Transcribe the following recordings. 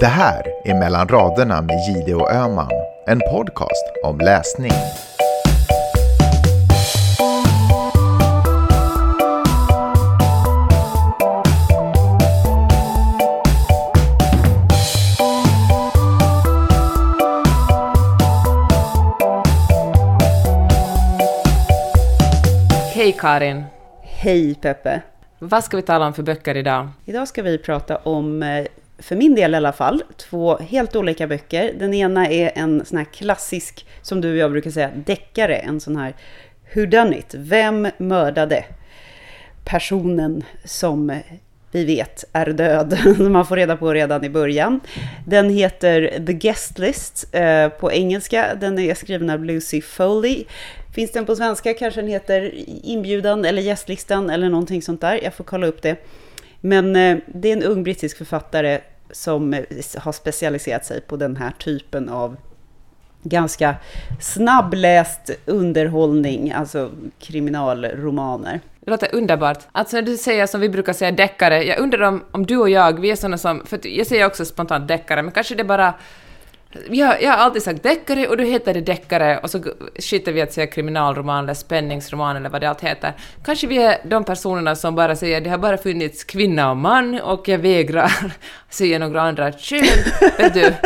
Det här är Mellan raderna med Gide och Öman, en podcast om läsning. Hej Karin! Hej Peppe! Vad ska vi tala om för böcker idag? Idag ska vi prata om, eh, för min del i alla fall, två helt olika böcker. Den ena är en sån här klassisk, som du och jag brukar säga, deckare. En sån här Who done it? Vem mördade personen som vi vet är död? Man får reda på redan i början. Den heter The Guest List eh, på engelska. Den är skriven av Lucy Foley. Finns den på svenska kanske den heter inbjudan eller gästlistan eller någonting sånt där. Jag får kolla upp det. Men eh, det är en ung brittisk författare som eh, har specialiserat sig på den här typen av ganska snabbläst underhållning, alltså kriminalromaner. Det låter underbart. Alltså när du säger som vi brukar säga deckare, jag undrar om, om du och jag, vi är sådana som, för jag säger också spontant deckare, men kanske det bara jag, jag har alltid sagt deckare och då heter det deckare och så skiter vi att säga kriminalroman eller spänningsroman eller vad det allt heter. Kanske vi är de personerna som bara säger det har bara funnits kvinna och man och jag vägrar säga några andra kön, vet du.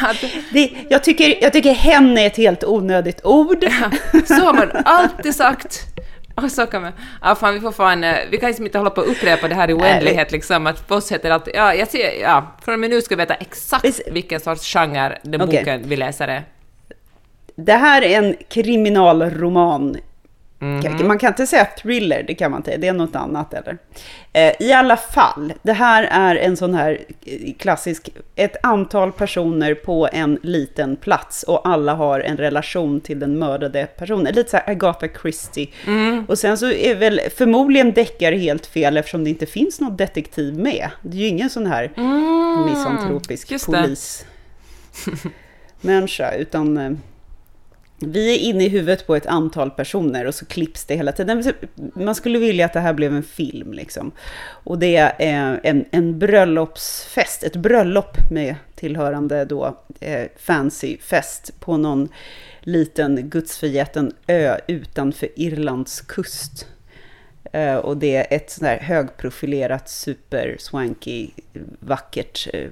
Att, det, jag, tycker, jag tycker hen är ett helt onödigt ord. Ja, så har man alltid sagt. Och så kan man... Ja, fan, vi får fan... eh, Vi kan liksom inte hålla på och upprepa det här i oändlighet liksom, att för oss heter alltid... Ja, jag ser... Ja, från och med nu ska vi veta exakt vilken sorts genre den Okej. boken vi läser är. Det här är en kriminalroman. Mhm. Man kan inte säga thriller, det kan man inte. Det är något annat eller? Eh, I alla fall, det här är en sån här eh, klassisk, ett antal personer på en liten plats och alla har en relation till den mördade personen. Lite så här Agatha Christie. Mm. Och sen så är väl förmodligen deckare helt fel eftersom det inte finns någon detektiv med. Det är ju ingen sån här misantropisk Mm. det. polis människa, utan eh, vi är inne i huvudet på ett antal personer och så klipps det hela tiden. Man skulle vilja att det här blev en film liksom. Och det är eh, en, en bröllopsfest, ett bröllop med tillhörande då eh, fancy fest på någon liten gudsförgäten ö utanför Irlands kust. Eh, och det är ett sånt här högprofilerat, super swanky, vackert eh,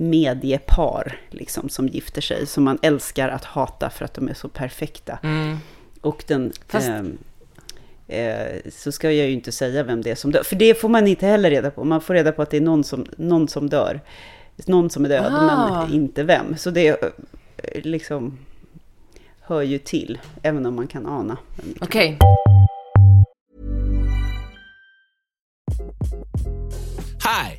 mediepar liksom, som gifter sig, som man älskar att hata för att de är så perfekta. Mm. Och den... Fast- ehm, eh, så ska jag ju inte säga vem det är som dör, för det får man inte heller reda på. Man får reda på att det är någon som, någon som dör. Någon som är död, Ah. men inte vem. Så det eh, liksom hör ju till, även om man kan ana. Okej. Hi,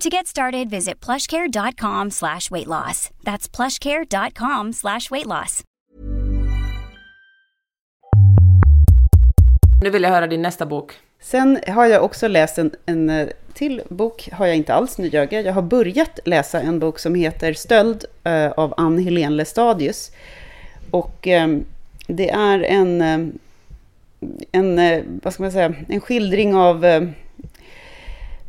To get started, visit plushcare.com slash weight loss. That's plushcare.com slash weight loss. Nu vill jag höra din nästa bok. Sen har jag också läst en, en eh, till bok, har jag inte alls, nu ljög jag. Jag har börjat läsa en bok som heter Stöld eh, av Ann Helén Lestadius. Och eh, det är en, eh, en, eh, vad ska man säga, en skildring av eh,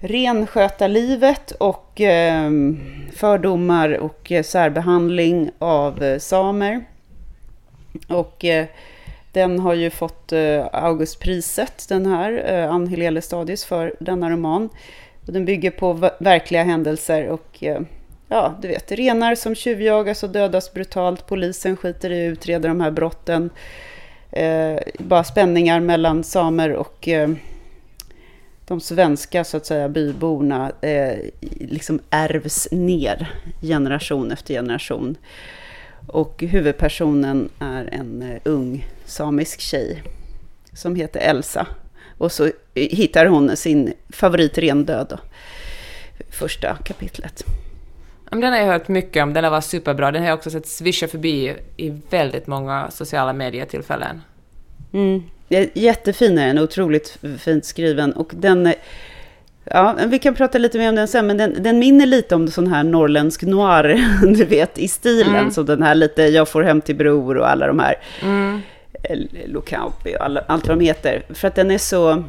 renskötarlivet och ehm, fördomar och eh, särbehandling av eh, samer. Och eh, den har ju fått Augustpriset, den här, Ann Helene Stadius, för denna roman. Och den bygger på verkliga händelser och ja, du vet, renar som tjuvjagas och dödas brutalt. Polisen skiter i att utreda de här brotten. eh, bara spänningar mellan samer och eh, de svenska så att säga byborna eh, liksom ärvs ner generation efter generation. Och huvudpersonen är en eh, ung samisk tjej som heter Elsa. Och så hittar hon sin favorit rendöd då, första kapitlet. Den har jag hört mycket om, den var superbra. Den har jag också sett svischa förbi i väldigt många sociala medietillfällen. Mm. Jättefin är den, otroligt fint skriven. Och den, ja, vi kan prata lite mer om den sen, men den, den minner lite om sån här norrländsk noir, du vet, i stilen. Mm. Som den här lite, jag får hem till bror och alla de här. Mm. Locampi och alla, allt vad de heter. För att den är så...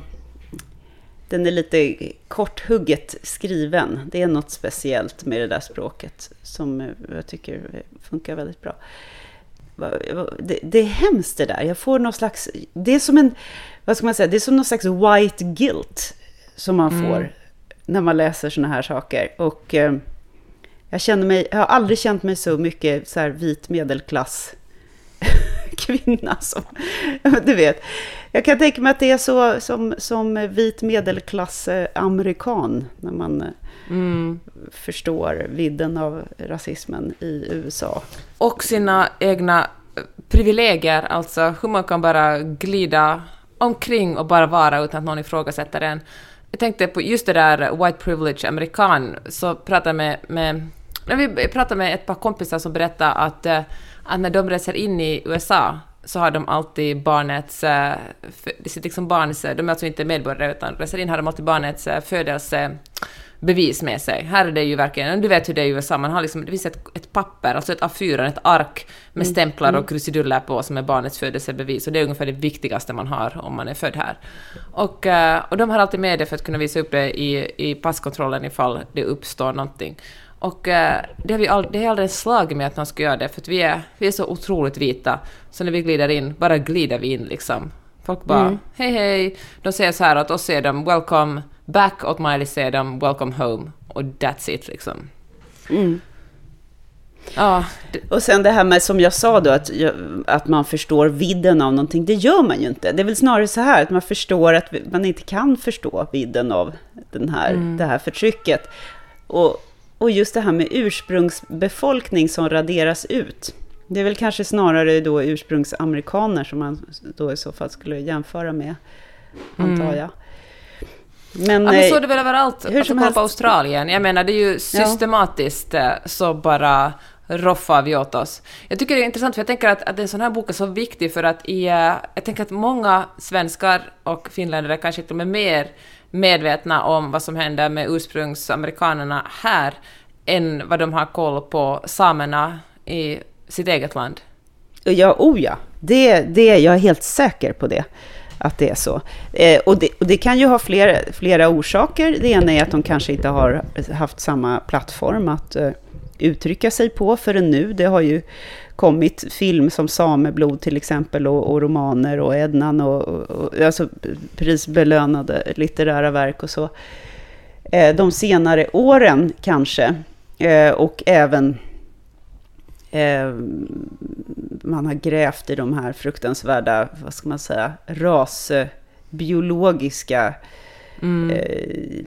Den är lite korthugget skriven. Det är något speciellt med det där språket som jag tycker funkar väldigt bra. Det, det, är hemskt det där. Jag får någon slags... Det är som en... Vad ska man säga? Det är som någon slags white guilt som man får mm. när man läser såna här saker. Och eh, jag känner mig... Jag har aldrig känt mig så mycket så här vit medelklass kvinna som... Du vet. Jag kan tänka mig att det är så som, som vit medelklass eh, amerikan när man mm. förstår vidden av rasismen i USA. Och sina egna eh, privilegier, alltså hur man kan bara glida omkring och bara vara utan att någon ifrågasätter en. Jag tänkte på just det där white privilege amerikan, så pratade med, med när vi pratade med ett par kompisar som berättade att, eh, att när de reser in i USA så har de alltid barnets, eh, det sitter liksom barnets, de är alltså inte medborgare utan reser in har de alltid barnets födelse bevis med sig. Här är det ju verkligen, du vet hur det är i USA, man har liksom, det finns ett, ett papper, alltså ett A4, ett ark med mm. stämplar och mm. krusiduller på som är barnets födelsebevis och det är ungefär det viktigaste man har om man är född här. Och, eh, och de har alltid med det för att kunna visa upp det i, i passkontrollen ifall det uppstår någonting. Och eh, det har, vi all, det har aldrig slagit mig att man ska göra det, för att vi är, vi är så otroligt vita, så när vi glider in, bara glider vi in liksom. Folk bara mm. hej hej, de säger så här att oss är de welcome back, åt Miley de welcome home, och that's it liksom. Mm. Ja. Och sen det här med, som jag sa då, att, att man förstår vidden av någonting. Det gör man ju inte. Det är väl snarare så här, att man förstår att man inte kan förstå vidden av den här, mm. det här förtrycket. Och, och just det här med ursprungsbefolkning som raderas ut. Det är väl kanske snarare då ursprungsamerikaner som man då i så fall skulle jämföra med, antar mm. jag. Men, ja, men så är det väl överallt. Hur alltså, kolla på Australien. Jag menar, det är ju systematiskt ja. Eh, så bara roffar vi åt oss. Jag tycker det är intressant, för jag tänker att, att en sån här bok är så viktig för att i, uh, jag tänker att många svenskar och finländare kanske till och med mer medvetna om vad som händer med ursprungsamerikanerna här än vad de har koll på samerna i sitt eget land. Ja, oh ja. Det, det, jag är helt säker på det att det är så. Eh, och, det, och, det, kan ju ha flera, flera orsaker. Det ena är att de kanske inte har haft samma plattform att eh, uttrycka sig på förrän nu. Det har ju kommit film som Sameblod till exempel och, och romaner och Ednan och, och, alltså prisbelönade litterära verk och så. Eh, de senare åren kanske. Eh, och även eh, man har grävt i de här fruktansvärda, vad ska man säga, rasbiologiska mm. eh,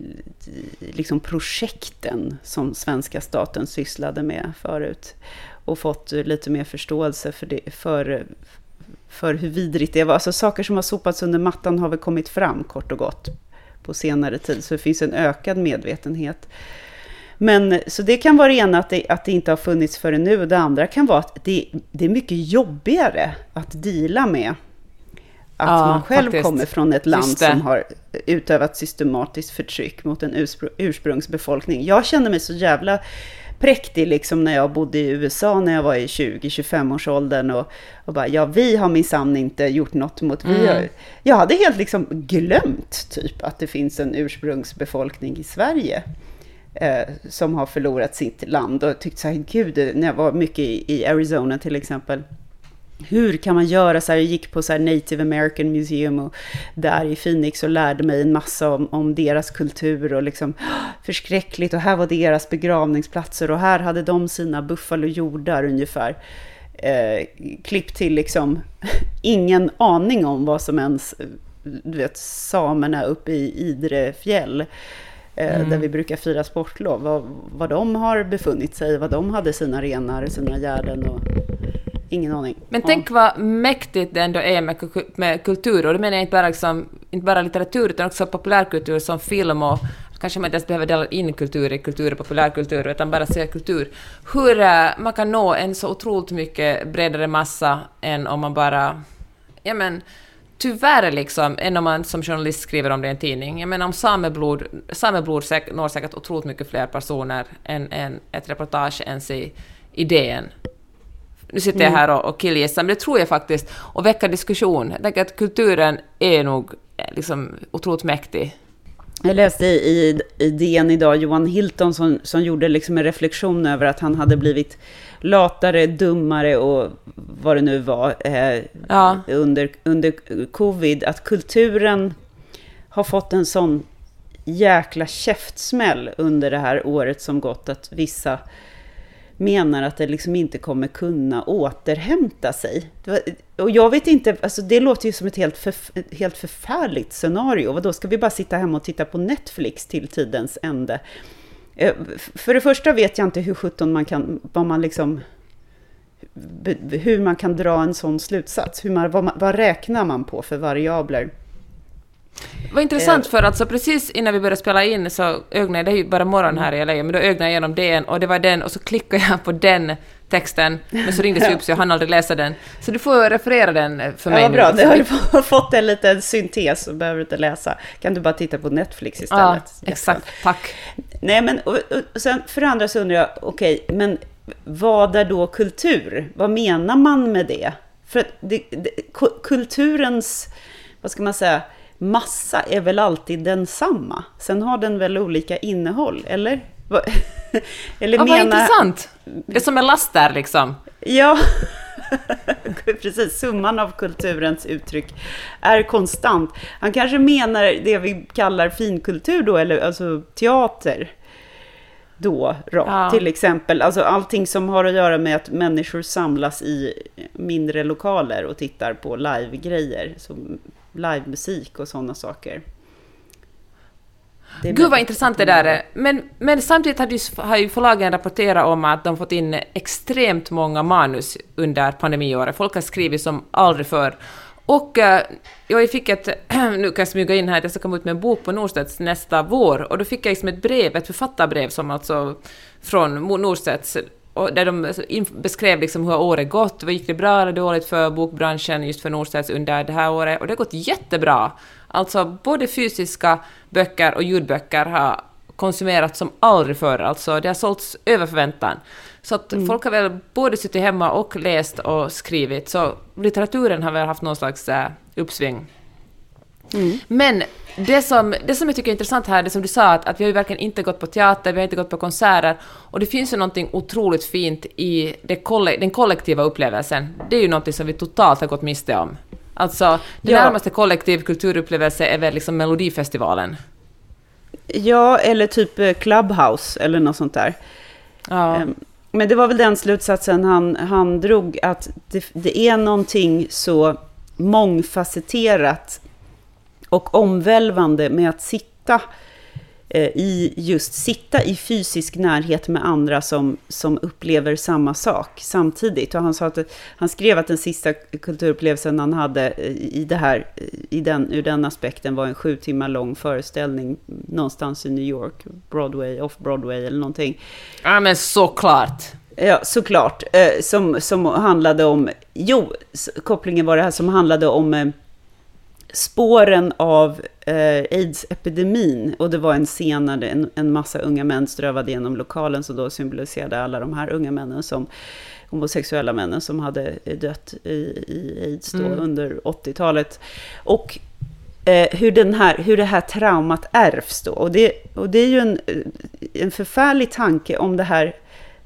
liksom projekten som svenska staten sysslade med förut. Och fått lite mer förståelse för, det, för, för hur vidrigt det var. Alltså saker som har sopats under mattan har väl kommit fram kort och gott på senare tid. Så det finns en ökad medvetenhet. Men, så det kan vara det ena, att det, att det inte har funnits förrän nu. Och det andra kan vara att det, det är mycket jobbigare att dela med. Att ja, man själv faktiskt. kommer från ett land som har utövat systematiskt förtryck mot en urspr ursprungsbefolkning. Jag känner mig så jävla präktig liksom när jag bodde i USA när jag var i 20-25 års åldern och, och bara, ja vi har minsann inte gjort något mot, mm. vi har, jag hade helt liksom glömt typ att det finns en ursprungsbefolkning i Sverige Eh, som har förlorat sitt land och tyckt så här, gud, när jag var mycket i, i Arizona till exempel, hur kan man göra så här? Jag gick på så Native American Museum och där i Phoenix och lärde mig en massa om, om deras kultur och liksom ah, förskräckligt och här var deras begravningsplatser och här hade de sina buffalojordar ungefär. eh, klipp till liksom ingen aning om vad som ens, du vet, samerna uppe i Idre fjäll, eh, Mm. där vi brukar fira sportlov, vad, vad de har befunnit sig, vad de hade sina renar, sina gärden och ingen aning. Men Ja. tänk vad mäktigt det ändå är med, med kultur, och det menar jag inte bara, liksom, inte bara litteratur utan också populärkultur som film och kanske man inte ens behöver dela in kultur i kultur och populärkultur utan bara se kultur. Hur eh, man kan nå en så otroligt mycket bredare massa än om man bara... Ja men, tyvärr liksom, än om man som journalist skriver om det i en tidning. Jag menar om sameblod, sameblod säk, når säkert otroligt mycket fler personer än, än ett reportage ens i idén. Nu sitter jag här och, och killgissar, men det tror jag faktiskt. Och väcka diskussion. Jag tänker att kulturen är nog eh, liksom otroligt mäktig. Jag läste i, i DN idag Johan Hilton som, som gjorde liksom en reflektion över att han hade blivit latare, dummare och vad det nu var eh, Ja. under, under covid. Att kulturen har fått en sån jäkla käftsmäll under det här året som gått att vissa menar att det liksom inte kommer kunna återhämta sig. Och jag vet inte, alltså det låter ju som ett helt, förf- helt förfärligt scenario. Vad då ska vi bara sitta hemma och titta på Netflix till tidens ände? Eh, För det första vet jag inte hur sjutton man kan, vad man liksom, hur man kan dra en sån slutsats. Hur man, vad, man, vad räknar man på för variabler? Vad intressant Eh. för alltså precis innan vi började spela in så ögnade jag, det är ju bara morgon här i LA, men då ögnade jag igenom DN och det var den och så klickade jag på den texten, men så ringdes vi upp så jag hann aldrig läsa den. Så du får referera den eh, för mig Ja, nu. bra, det har du fått en liten syntes och behöver du inte läsa. Kan du bara titta på Netflix istället? Ja, exakt. Tack. Nej, men och, och sen för det andra så undrar jag, okej, men vad är då kultur? Vad menar man med det? För att det, det, ku- kulturens, vad ska man säga, massa är väl alltid densamma? Sen har den väl olika innehåll, eller? Eller Ja, vad intressant! Det är som en last där liksom. Ja, precis. Summan av kulturens uttryck är konstant. Han kanske menar det vi kallar finkultur då, eller alltså teater. Då, då Ja. till exempel. Alltså allting som har att göra med att människor samlas i mindre lokaler och tittar på live-grejer. Livemusik och sådana saker. Det Gud vad intressant det där är. Men, men samtidigt hade ju, har ju förlagen rapporterat om att de fått in extremt många manus under pandemiåret. Folk har skrivit som aldrig förr. Och eh, jag fick ett, nu kan jag smyga in här att jag ska komma ut med en bok på Norstedts nästa vår, och då fick jag liksom ett brev, ett författarbrev som alltså från Norstedts, och där de in- beskrev liksom hur året gått, vad gick det bra eller dåligt för bokbranschen just för Norstedts under det här året, och det har gått jättebra. Alltså både fysiska böcker och ljudböcker har konsumerats som aldrig förr, alltså det har sålts över förväntan. Så att folk har väl både suttit hemma och läst och skrivit, så litteraturen har väl haft någon slags äh, uppsving. Men det som, det som jag tycker är intressant här, det som du sa, att, att vi har ju verkligen inte gått på teater, vi har inte gått på konserter, och det finns ju någonting otroligt fint i kolle, den kollektiva upplevelsen. Det är ju någonting som vi totalt har gått miste om. Alltså, det Ja. närmaste kollektiv kulturupplevelse är väl liksom Melodifestivalen. Ja, eller typ eh, Clubhouse eller något sånt där. Ja. Ehm, Men det var väl den slutsatsen han, han drog, att det, det är någonting så mångfacetterat och omvälvande med att sitta eh, i just sitta i fysisk närhet med andra som, som upplever samma sak samtidigt. Och han, sa att, han skrev att den sista kulturupplevelsen han hade eh, i, det här, i den, ur den aspekten var en sju timmar lång föreställning någonstans i New York, Broadway, off-Broadway eller någonting. ja, men såklart! Ja, såklart. Eh, som, som handlade om, jo, kopplingen var det här som handlade om eh, spåren av eh, aids-epidemin. Och det var en scen när en, en massa unga män strövade genom lokalen, som då symboliserade alla de här unga männen som homosexuella männen som hade eh, dött i, i aids då Mm. under 80-talet. Och eh, hur, den här, hur det här traumat ärvs då. Och det, och det är ju en, en förfärlig tanke om det här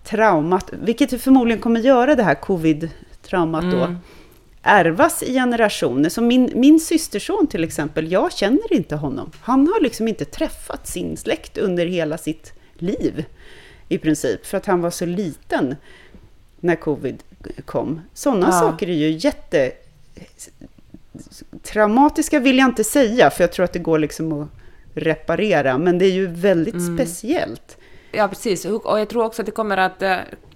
traumat, vilket förmodligen kommer göra det här covid-traumat då, Mm. Ärvas i generationer. Som min, min systerson till exempel, jag känner inte honom. Han har liksom inte träffat sin släkt under hela sitt liv i princip, för att han var så liten. när covid kom. Sådana Ja. saker är ju jätte... Traumatiska vill jag inte säga, för jag tror att det går liksom att reparera, men det är ju väldigt Mm. speciellt. Ja, precis. Och jag tror också att det kommer att...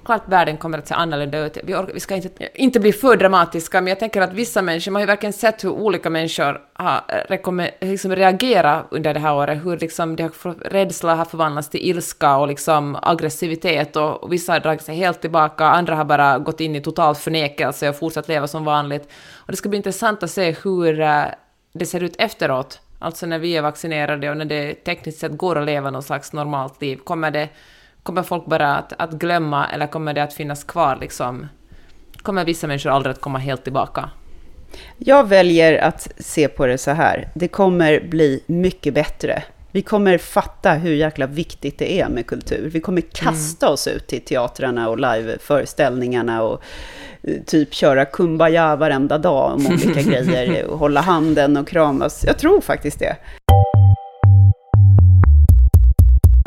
Klart världen kommer att se annorlunda ut. Vi, vi ska inte, inte bli för dramatiska, men jag tänker att vissa människor, man har ju verkligen sett hur olika människor har eh, liksom reagerat under det här året, hur liksom det har, rädsla har förvandlats till ilska och liksom aggressivitet och, och vissa har dragit sig helt tillbaka, andra har bara gått in i total förnekelse och fortsatt leva som vanligt. Och det ska bli intressant att se hur eh, det ser ut efteråt, alltså när vi är vaccinerade och när det tekniskt sett går att leva något slags normalt liv. Kommer, det, kommer folk bara att, att glömma eller kommer det att finnas kvar liksom? Kommer vissa människor aldrig att komma helt tillbaka? Jag väljer att se på det så här. Det kommer bli mycket bättre. Vi kommer fatta hur jäkla viktigt det är med kultur. Vi kommer kasta oss ut till teatrarna och liveföreställningarna och eh, typ köra kumbaya varenda dag om olika grejer och hålla handen och kramas. Jag tror faktiskt det.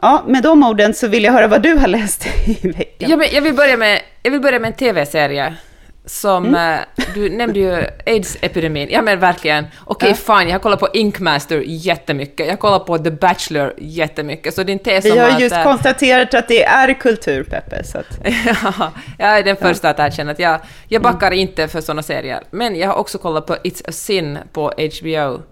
Ja, med de orden så vill jag höra vad du har läst i veckan. Ja, men jag, vill börja med, jag vill börja med en TV-serie som eh, du nämnde ju aids-epidemin. Ja men verkligen. Okej, Ja. fine, jag har kollat på Inkmaster jättemycket. Jag kollar på The Bachelor jättemycket. Så din tes Vi har att... just eh, konstaterat att det är kultur, Peppe. Så att, Ja, jag är den första att erkänna att jag, jag backar inte för såna serier. Men jag har också kollat på It's a Sin på HBO,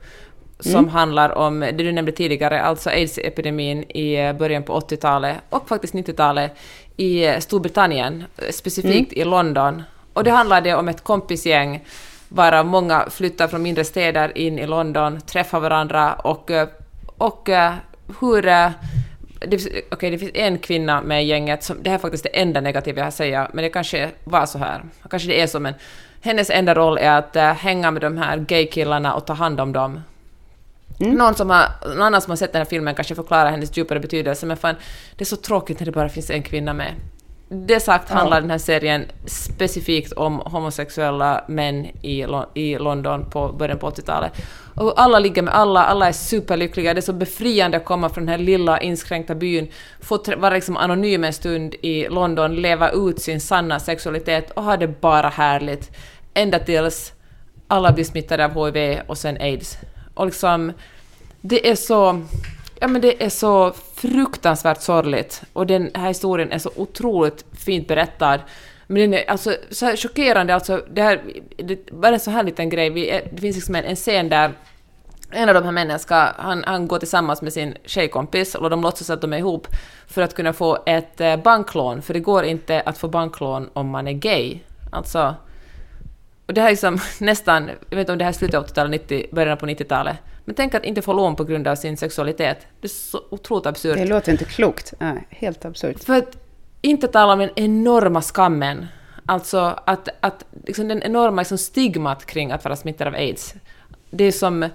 som handlar om det du nämnde tidigare, alltså aids-epidemin i eh, början på 80-talet och faktiskt 90-talet i eh, Storbritannien, eh, specifikt i London. Och det handlade om ett kompisgäng varav många flyttar från mindre städer in i London, träffar varandra och, och hur det, okej, det finns en kvinna med gänget, som, det här är faktiskt det enda negativa jag har att säga, men det kanske var så här. Kanske det är så, men hennes enda roll är att hänga med de här gaykillarna och ta hand om dem. Någon, som har, någon annan som har sett den här filmen kanske förklarar hennes djupare betydelse, men fan, det är så tråkigt när det bara finns en kvinna med. Det sagt handlar den här serien specifikt om homosexuella män i, i London på början på 80-talet. Och alla ligger med alla, alla är superlyckliga. Det är så befriande att komma från den här lilla inskränkta byn, få vara liksom anonym en stund i London, leva ut sin sanna sexualitet och ha det bara härligt. Ända tills alla blir smittade av HIV och sen aids. Och liksom, det är så... Ja men det är så fruktansvärt sorgligt och den här historien är så otroligt fint berättad. Men den är alltså så här chockerande, alltså det här, det, bara en så här liten grej, vi, det finns liksom en, en scen där en av de här männen ska, han, han går tillsammans med sin tjejkompis och de låtsas att de är ihop för att kunna få ett eh, banklån, för det går inte att få banklån om man är gay. Alltså, och det här är liksom nästan, jag vet inte om det här är slutet av 80-talet, 90, början på 90-talet. Men tänk att inte få lån på grund av sin sexualitet. Det är så otroligt absurt. det låter inte klokt. Nej, helt absurt. För att inte tala om den enorma skammen. Alltså att, att liksom den enorma liksom stigmat kring att vara smittad av aids. Det är som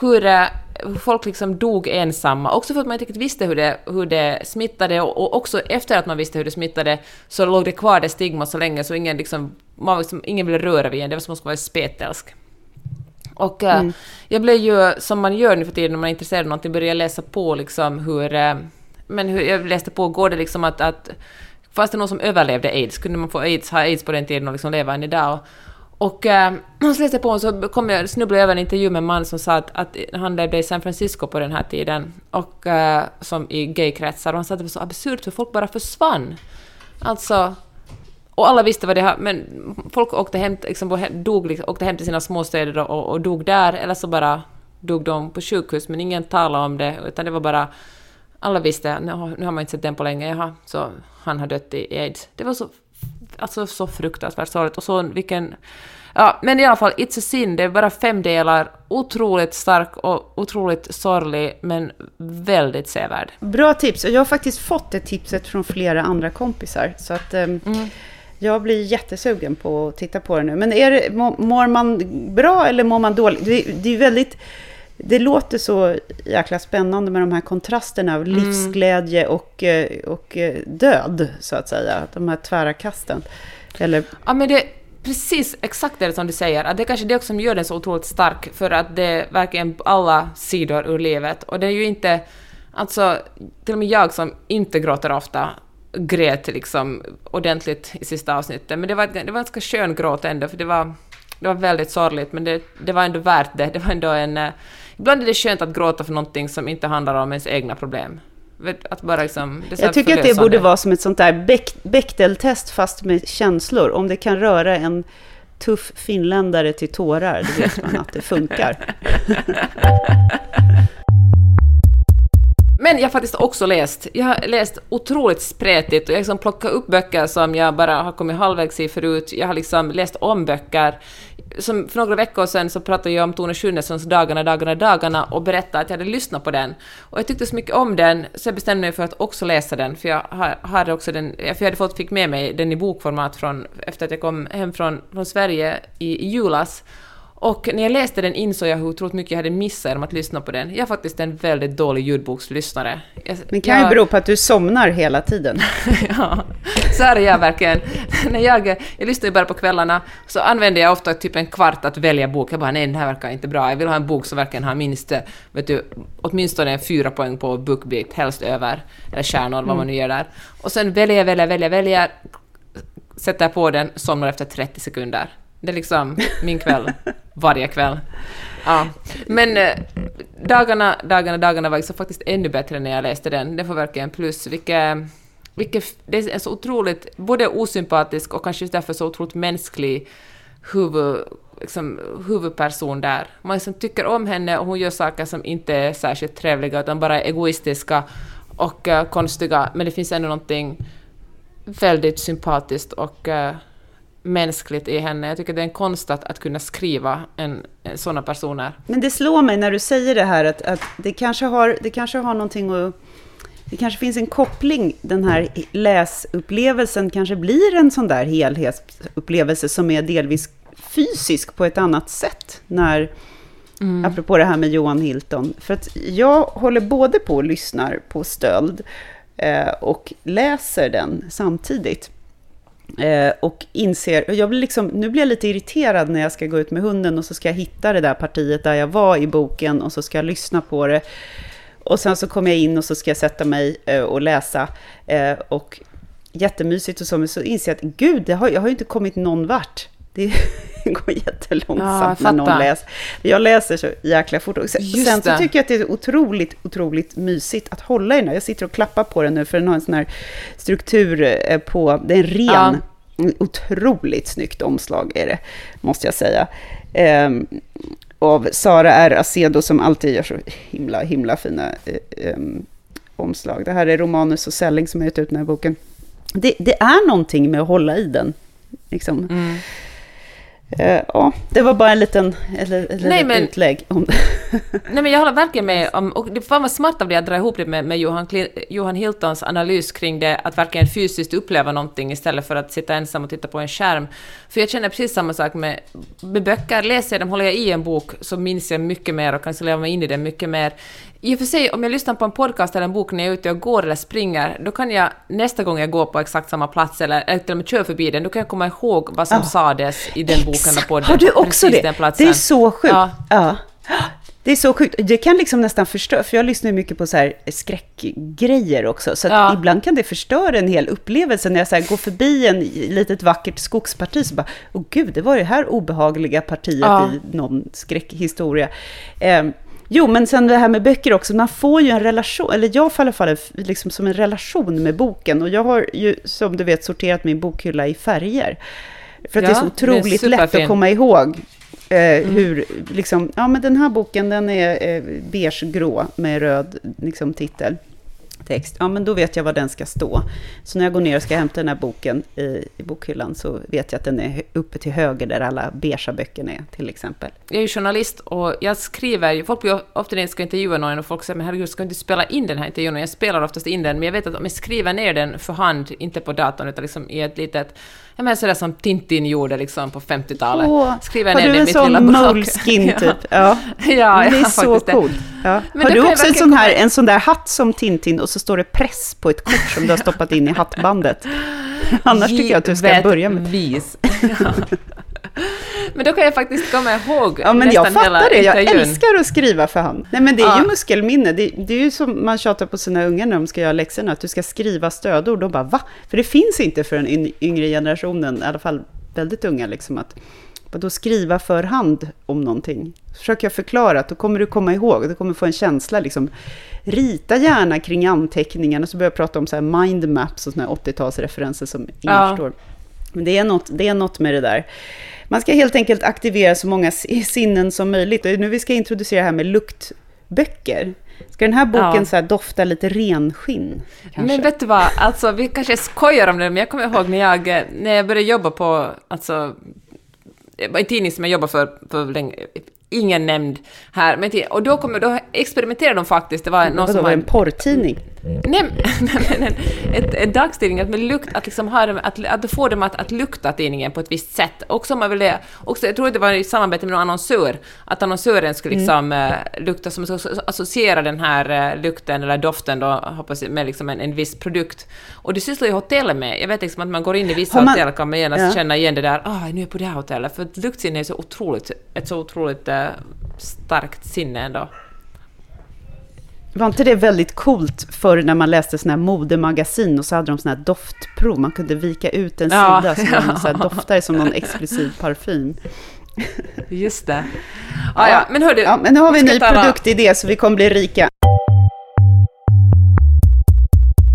hur, eh, hur folk liksom dog ensamma, också för att man inte riktigt visste hur det, hur det smittade och, och också efter att man visste hur det smittade så låg det kvar det stigmat så länge så ingen, liksom, man liksom, ingen ville röra vid en, det var som att man skulle vara spetälsk. Och eh, jag blev ju, som man gör nu för tiden när man är intresserad av någonting, började läsa på liksom hur... Eh, men hur, jag läste på, går det liksom att... att fanns det någon som överlevde aids? Kunde man få aids, ha aids på den tiden och liksom leva än idag? Och eh, så läste jag på och så kom jag, snubblade jag över en intervju med en man som sa att, att han levde i San Francisco på den här tiden, och eh, som i gaykretsar, och han sa att det var så absurt för folk bara försvann. Alltså, och alla visste vad det här, men folk åkte hem, liksom, dog, liksom, åkte hem till sina småstäder och, och dog där, eller så bara dog de på sjukhus, men ingen talade om det, utan det var bara... Alla visste, nu har man inte sett den på länge, jaha, så han har dött i aids. Det var så, alltså, så fruktansvärt sorgligt, och så vilken... Ja, men i alla fall, It's a Sin, det är bara fem delar, otroligt stark och otroligt sorglig, men väldigt sevärd. Bra tips. Och Jag har faktiskt fått det tipset från flera andra kompisar. Så att ehm, jag blir jättesugen på att titta på det nu. Men är det, må- mår man bra eller mår man dåligt? Det, det är väldigt... Det låter så jäkla spännande med de här kontrasterna av livsglädje och, eh, och eh, död, så att säga. De här tvära kasten. Eller, Ja, men det är precis exakt det som du säger, att det är kanske det som gör den så otroligt stark, för att det är verkligen alla sidor ur livet. Och det är ju inte... Alltså, till och med jag som inte gråter ofta, grät liksom ordentligt i sista avsnittet. Men det var, det var ganska skön gråt ändå, för det var, det var väldigt sorgligt, men det, det var ändå värt det. Det var ändå en... Ibland är det skönt att gråta för någonting som inte handlar om ens egna problem. Att bara liksom... Jag tycker att det borde vara som ett sånt där Beck- Bechdel-test fast med känslor. Om det kan röra en tuff finländare till tårar, då vet man att det funkar. Men jag har faktiskt också läst. Jag har läst otroligt spretigt och jag har liksom plockat upp böcker som jag bara har kommit halvvägs i förut. Jag har liksom läst om böcker. Som för några veckor sedan så pratade jag om Tone Schunnessons Dagarna, dagarna, dagarna och berättade att jag hade lyssnat på den. Och jag tyckte så mycket om den så jag bestämde mig för att också läsa den. För jag hade också den, för jag hade fått, fick med mig den i bokformat från, efter att jag kom hem från, från Sverige i, i julas. Och när jag läste den insåg jag hur otroligt mycket jag hade missat genom att lyssna på den. Jag är faktiskt en väldigt dålig ljudbokslyssnare. Jag, Men kan ju jag- bero på att du somnar hela tiden. ja, så är jag verkligen. När jag, jag lyssnar ju bara på kvällarna, så använder jag ofta typ en kvart att välja bok. Jag bara, nej, den här verkar inte bra. Jag vill ha en bok som verkligen har minst, vet du, åtminstone fyra poäng på BookBeat, helst över, eller stjärnor, vad man nu gör där. Och sen väljer jag, väljer, väljer, väljer, sätter på den, somnar efter 30 sekunder. Det är liksom min kväll, varje kväll. Ja. Men eh, dagarna, dagarna, dagarna var liksom faktiskt ännu bättre när jag läste den. Det får verkligen plus. Vilket, vilket, det är en så otroligt, både osympatisk och kanske just därför så otroligt mänsklig huvud, liksom, huvudperson där. Man liksom tycker om henne och hon gör saker som inte är särskilt trevliga utan bara är egoistiska och uh, konstiga, men det finns ändå någonting väldigt sympatiskt och uh, mänskligt i henne. Jag tycker det är en konst att, att kunna skriva en, en sådana personer. Men det slår mig när du säger det här att, att det, kanske har, det kanske har någonting att... Det kanske finns en koppling, den här läsupplevelsen kanske blir en sån där helhetsupplevelse som är delvis fysisk på ett annat sätt. När, Apropå det här med Johan Hilton. För att jag håller både på och lyssnar på Stöld eh, och läser den samtidigt. Eh, och inser, jag blir liksom, nu blir jag lite irriterad när jag ska gå ut med hunden och så ska jag hitta det där partiet där jag var i boken och så ska jag lyssna på det. Och sen så kommer jag in och så ska jag sätta mig eh, och läsa. Eh, och jättemysigt och så, men så inser jag att gud, det har, jag har ju inte kommit någon vart. Det går Ja, jättelångsamt när någon läser. Jag läser så jäkla fort. Och sen, sen så tycker jag att det är otroligt, otroligt mysigt att hålla i den här. Jag sitter och klappar på den nu, för den har en sån här struktur eh, på... Det är en ren, otroligt snyggt omslag är det, måste jag säga. Ehm, av Sara R. Acedo som alltid gör så himla, himla fina ehm, omslag. Det här är Romanus och Selling som har gett ut den här boken. Det, det är någonting med att hålla i den. Liksom. Mm. Eh, ja, det var bara en liten, eller, eller Nej, men- utlägg om det. Nej men jag håller verkligen med om, och det fan var smart av dig att dra ihop det med, med Johan, Johan Hiltons analys kring det, att verkligen fysiskt uppleva någonting istället för att sitta ensam och titta på en skärm. För jag känner precis samma sak med, med böcker, läser jag dem, håller jag i en bok så minns jag mycket mer och kan så leva mig in i den mycket mer. I och för sig, om jag lyssnar på en podcast eller en bok när jag är ute och går eller springer, då kan jag nästa gång jag går på exakt samma plats eller, eller till och med kör förbi den, då kan jag komma ihåg vad som Ja. sades i den boken och podden. Har du också det? Det är så sjukt. Ja. Ja. Det är så sjukt. Det kan liksom nästan förstöra, för jag lyssnar mycket på så här skräckgrejer också, så Ja. ibland kan det förstöra en hel upplevelse när jag så går förbi en litet vackert skogsparti, så bara, åh gud, det var det här obehagliga partiet Ja. i någon skräckhistoria. Eh, jo, men sen det här med böcker också, man får ju en relation, eller jag får i alla fall liksom som en relation med boken, och jag har ju, som du vet, sorterat min bokhylla i färger. För att Ja, det är så det är otroligt lätt att komma ihåg eh, hur, liksom, ja men den här boken den är eh, beigegrå med röd liksom, titel, text. Ja men då vet jag var den ska stå. Så när jag går ner och ska hämta den här boken i, i bokhyllan så vet jag att den är uppe till höger där alla beigea böckerna är till exempel. jag är ju journalist och jag skriver, folk blir ofta när jag ska intervjua någon och folk säger men herregud, ska du inte spela in den här intervjun? Och jag spelar oftast in den, men jag vet att om jag skriver ner den för hand, inte på datorn utan liksom i ett litet, jag menar sådär som Tintin gjorde liksom på 50-talet. Åh, skriver har ner du det i en mitt lilla sån block. moleskin Ja. typ? Ja. Ja, jag det är har så coolt. Ja. Har du också en sån, här, en sån där hatt som Tintin och så står det press på ett kort som du har stoppat in i hattbandet? Annars tycker jag att du ska börja med Givetvis. Ja. Men då kan jag faktiskt komma ihåg Ja, men jag fattar det. Jag intervjun. älskar att skriva för hand. Nej, men det är Ja. ju muskelminne. Det, det är ju som man tjatar på sina ungar när de ska göra läxorna, att du ska skriva stödord. De bara, va? För det finns inte för den yn- yngre generationen, i alla fall väldigt unga, liksom att då skriva för hand om någonting. Försöker jag förklara att då kommer du komma ihåg, du kommer få en känsla liksom. Rita gärna kring anteckningarna, så börjar jag prata om så här mindmaps och såna här 80-talsreferenser som ingen Ja. förstår. Men det är, något, det är något med det där. Man ska helt enkelt aktivera så många si- sinnen som möjligt. Och nu vi ska introducera det här med luktböcker. Ska den här boken Ja. så här dofta lite renskinn? Kanske? Men vet du vad, alltså vi kanske skojar om det, men jag kommer ihåg när jag, när jag började jobba på, alltså, en tidning som jag jobbade för, för länge, ingen nämnd här, men och då, kom, då experimenterade de faktiskt, det var någon Vadå, som var en porrtidning? Nej, men- nej, ett, en dagstidning, att, med lukt, att, liksom ha dem, att, att få dem att, att lukta tidningen på ett visst sätt. Också man ville, också, jag tror att det var i samarbete med någon annonsör, att annonsören skulle liksom eh, lukta, som så- associera den här eh, lukten eller doften då, hoppas jag, med liksom en, en viss produkt. Och det sysslar ju hotellet med. Jag vet liksom att man går in i vissa man- hotell kan man genast Ja. känna igen det där, ah, nu är jag på det här hotellet, för luktsinne är så otroligt, ett så otroligt eh, starkt sinne ändå. Var inte det väldigt coolt förr när man läste såna här modemagasin och så hade de såna här doftprov? Man kunde vika ut en Ja, sida som ja. så här doftade som någon exklusiv parfym. Just det. Ah, ja, men hördu, Ja, men nu har vi en ny produktidé så vi kommer bli rika.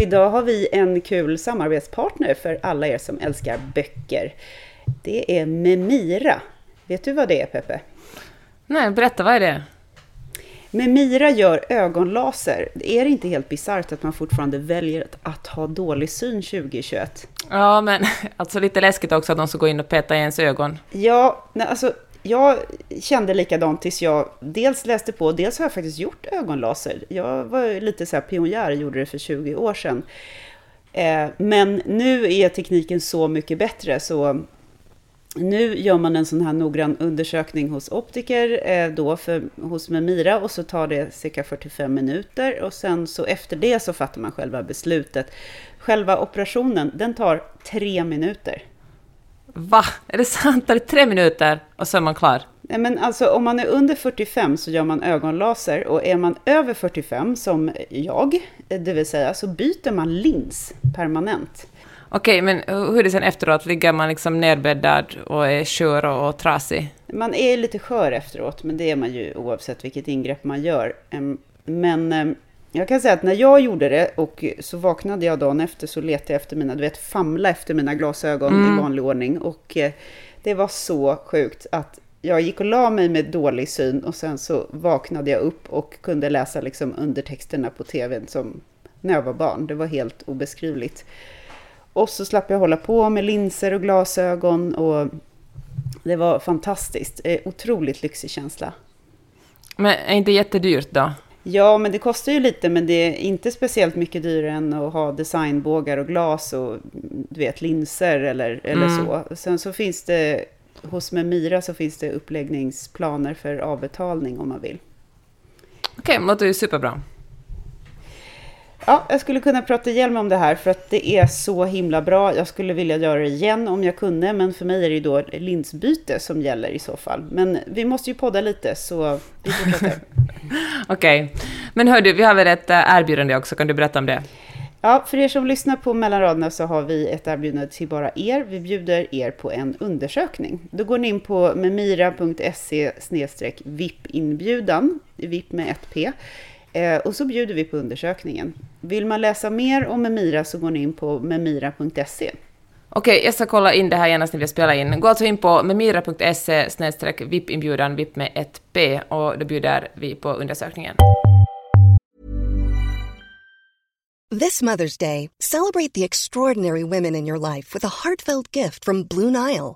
Idag har vi en kul samarbetspartner för alla er som älskar böcker. Det är Memira. Vet du vad det är, Peppe? Nej, berätta, vad är det? Memira gör ögonlaser. Är det inte helt bisarrt att man fortfarande väljer att, att ha dålig syn 2021? Ja, men alltså lite läskigt också att de ska gå in och peta i ens ögon. Ja, nej, alltså, jag kände likadant tills jag dels läste på, dels har jag faktiskt gjort ögonlaser. Jag var lite så här pionjär, gjorde det för 20 år sedan. Eh, men nu är tekniken så mycket bättre så nu gör man en sån här noggrann undersökning hos optiker eh, då för, hos Memira och så tar det cirka 45 minuter och sen så efter det så fattar man själva beslutet. Själva operationen, den tar tre minuter. Va? Är det sant? Det är tre minuter och så är man klar. Nej, men alltså om man är under 45 så gör man ögonlaser och är man över 45 som jag, det vill säga, så byter man lins permanent. Okej, men hur är det sen efteråt? Ligger man liksom nerbäddad och är skör och, och trasig? Man är lite skör efteråt, men det är man ju oavsett vilket ingrepp man gör. Men jag kan säga att när jag gjorde det och så vaknade jag dagen efter så letade jag efter mina, du vet, famla efter mina glasögon i vanlig ordning. Och eh, det var så sjukt att jag gick och la mig med dålig syn och sen så vaknade jag upp och kunde läsa liksom undertexterna på tvn som när jag var barn. Det var helt obeskrivligt. Och så slapp jag hålla på med linser och glasögon och det var fantastiskt. Eh, Otroligt lyxig känsla. Men är inte jättedyrt då? Ja, men det kostar ju lite, men det är inte speciellt mycket dyrare än att ha designbågar och glas och du vet, linser eller, eller så. Sen så finns det, hos Memira så finns det uppläggningsplaner för avbetalning om man vill. Okej, men låter ju superbra. Ja, jag skulle kunna prata ihjäl mig om det här för att det är så himla bra. Jag skulle vilja göra det igen om jag kunde, men för mig är det ju då linsbyte som gäller i så fall. Men vi måste ju podda lite, så vi fortsätter. Okej. Men hör du, vi har väl ett eh, erbjudande också, kan du berätta om det? Ja, för er som lyssnar på mellan raderna så har vi ett erbjudande till bara er. Vi bjuder er på en undersökning. Då går ni in på memira.se VIP-inbjudan, VIP med ett P. Eh, och så bjuder vi på undersökningen. Vill man läsa mer om Memira så går ni in på memira.se. Okej, jag ska kolla in det här genast när vi spelar in. Gå alltså in på memira.se VIP-inbjudan, VIP med ett P, och då bjuder vi på undersökningen. This Mother's Day, celebrate the extraordinary women in your life with a heartfelt gift from Blue Nile.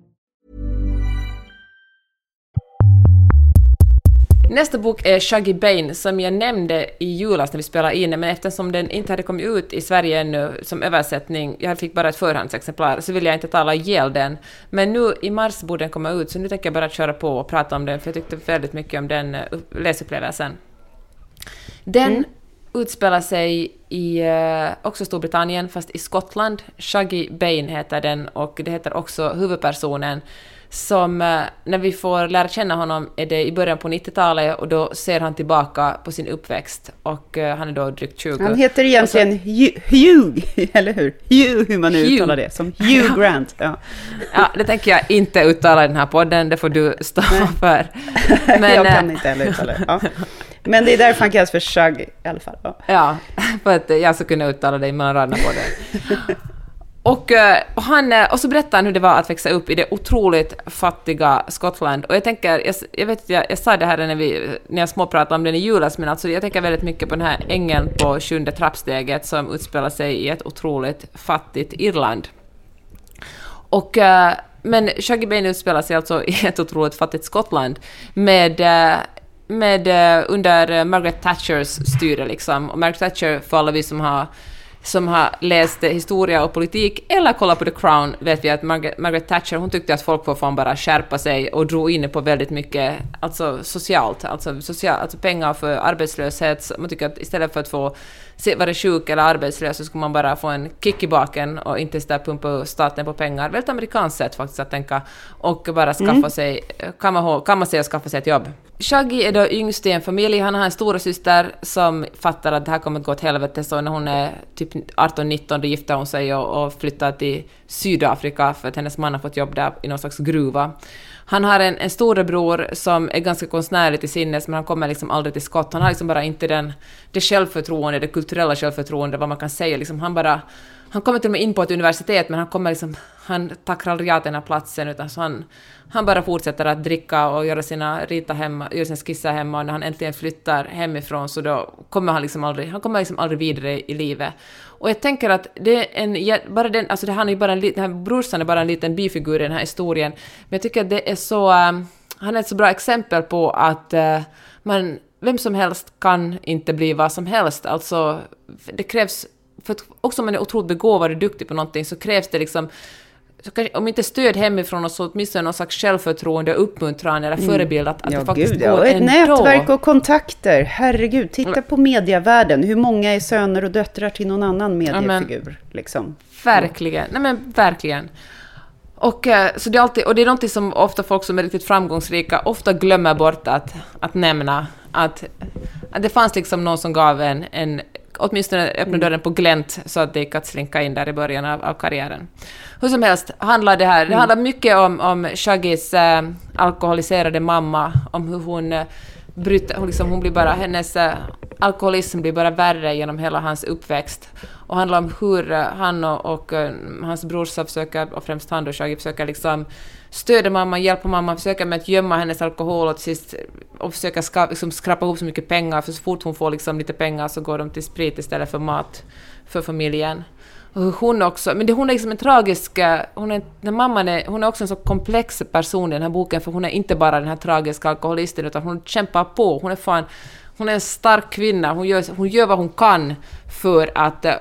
Nästa bok är Shaggy Bane som jag nämnde i julas när vi spelade in men eftersom den inte hade kommit ut i Sverige ännu som översättning, jag fick bara ett förhandsexemplar, så vill jag inte tala ihjäl den. Men nu i mars borde den komma ut, så nu tänker jag bara köra på och prata om den, för jag tyckte väldigt mycket om den uh, läsupplevelsen. Den mm. utspelar sig i uh, också Storbritannien, fast i Skottland. Shaggy Bane heter den och det heter också huvudpersonen som eh, när vi får lära känna honom är det i början på 90-talet och då ser han tillbaka på sin uppväxt och uh, han är då drygt 20. Han heter egentligen så, Hugh, eller hur? Hugh, hur man nu uttalar det, som Hugh Grant. Ja. ja, det tänker jag inte uttala i den här podden, det får du stå för. Men, jag kan eh, inte heller uttala det. Ja. Men det är därför han kallas för Shug i alla fall. Ja, ja för att jag ska kunna uttala det mellan raderna på det. Och, eh, och, han, eh, och så berättade han hur det var att växa upp i det otroligt fattiga Skottland. Och jag tänker, jag, jag vet jag, jag sa det här när, vi, när jag småpratade om den i julas, men alltså jag tänker väldigt mycket på den här ängeln på sjunde trappsteget som utspelar sig i ett otroligt fattigt Irland. Och, eh, men Shaggy Bane utspelar sig alltså i ett otroligt fattigt Skottland med med, under Margaret Thatchers styre. Liksom. Och Margaret Thatcher, för alla vi som har som har läst historia och politik eller kollat på The Crown vet vi att Margaret, Margaret Thatcher hon tyckte att folk får fan bara skärpa sig och drog in på väldigt mycket alltså socialt, alltså, social, alltså pengar för arbetslöshet. Man tycker att istället för att få vara sjuk eller arbetslös så skulle man bara få en kick i baken och inte där pumpa staten på pengar. Väldigt amerikanskt sätt faktiskt att tänka och bara skaffa mm. sig, kan man, kan man säga skaffa sig ett jobb. Shaggy är då yngst i en familj, han har en stora syster som fattar att det här kommer att gå åt helvete, så när hon är typ 18-19 då gifter hon sig och, och flyttar till Sydafrika för att hennes man har fått jobb där i någon slags gruva. Han har en, en storebror som är ganska konstnärlig till sinnes, men han kommer liksom aldrig till skott. Han har liksom bara inte den, det självförtroende, det kulturella självförtroende, vad man kan säga. Liksom han bara... Han kommer till och med in på ett universitet, men han kommer liksom... Han tackar aldrig ja den här platsen, utan så han, han bara fortsätter att dricka och göra sina, rita hemma, göra sina skisser hemma, och när han äntligen flyttar hemifrån så då kommer han liksom aldrig, han kommer liksom aldrig vidare i livet. Och jag tänker att det är en, bara den, alltså det, han är bara en, den här brorsan är bara en liten bifigur i den här historien, men jag tycker att det är så, um, han är ett så bra exempel på att uh, man, vem som helst kan inte bli vad som helst, alltså det krävs, för att också om man är otroligt begåvad och duktig på någonting så krävs det liksom kanske, om inte stöd hemifrån och så åtminstone någon slags självförtroende, uppmuntran eller mm. förebild att, att ja, det faktiskt gud, ja. går ett ändå. nätverk och kontakter. Herregud, titta på medievärlden. Hur många är söner och döttrar till någon annan mediefigur? Ja, liksom. Verkligen. Nej men verkligen. Och, eh, så det är alltid, och det är någonting som ofta folk som är riktigt framgångsrika ofta glömmer bort att, att nämna. Att, att det fanns liksom någon som gav en, en åtminstone öppna mm. dörren på glänt så att det gick att slinka in där i början av, av karriären. Hur som helst handlar det här, det mm. handlar mycket om, om Shaggys äh, alkoholiserade mamma, om hur hon bryter, hon, liksom, hon blir bara, hennes äh, alkoholism blir bara värre genom hela hans uppväxt. Och handlar om hur eh, han och, och eh, hans brorsa försöker, och främst han då, Shaggy, försöker liksom stödja mamman, hjälpa mamman, försöka med att gömma hennes alkohol och sist och försöka ska, liksom, skrapa ihop så mycket pengar, för så fort hon får liksom lite pengar så går de till sprit istället för mat för familjen. Och hon också, men det, hon är liksom en tragisk, eh, hon är, den mamman är, hon är också en så komplex person i den här boken, för hon är inte bara den här tragiska alkoholisten, utan hon kämpar på, hon är fan, hon är en stark kvinna, hon gör, hon gör vad hon kan för att eh,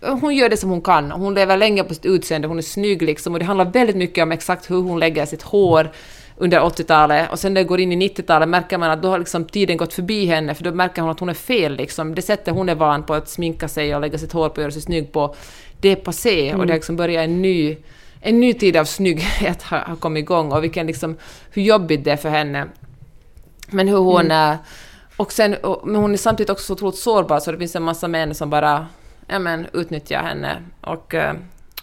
hon gör det som hon kan. Hon lever länge på sitt utseende, hon är snygg liksom och det handlar väldigt mycket om exakt hur hon lägger sitt hår, under 80-talet och sen när det går in i 90-talet märker man att då har liksom tiden gått förbi henne för då märker hon att hon är fel liksom. Det sättet hon är van på att sminka sig och lägga sitt hår på och göra sig snygg på, det är passé Mm. och det har liksom börjat en ny, en ny tid av snygghet har, har kommit igång och vilken liksom, hur jobbigt det är för henne. Men hur hon... Mm. eh, Och sen, och, men hon är samtidigt också så otroligt sårbar så det finns en massa män som bara ja, men, utnyttjar henne. Och, eh,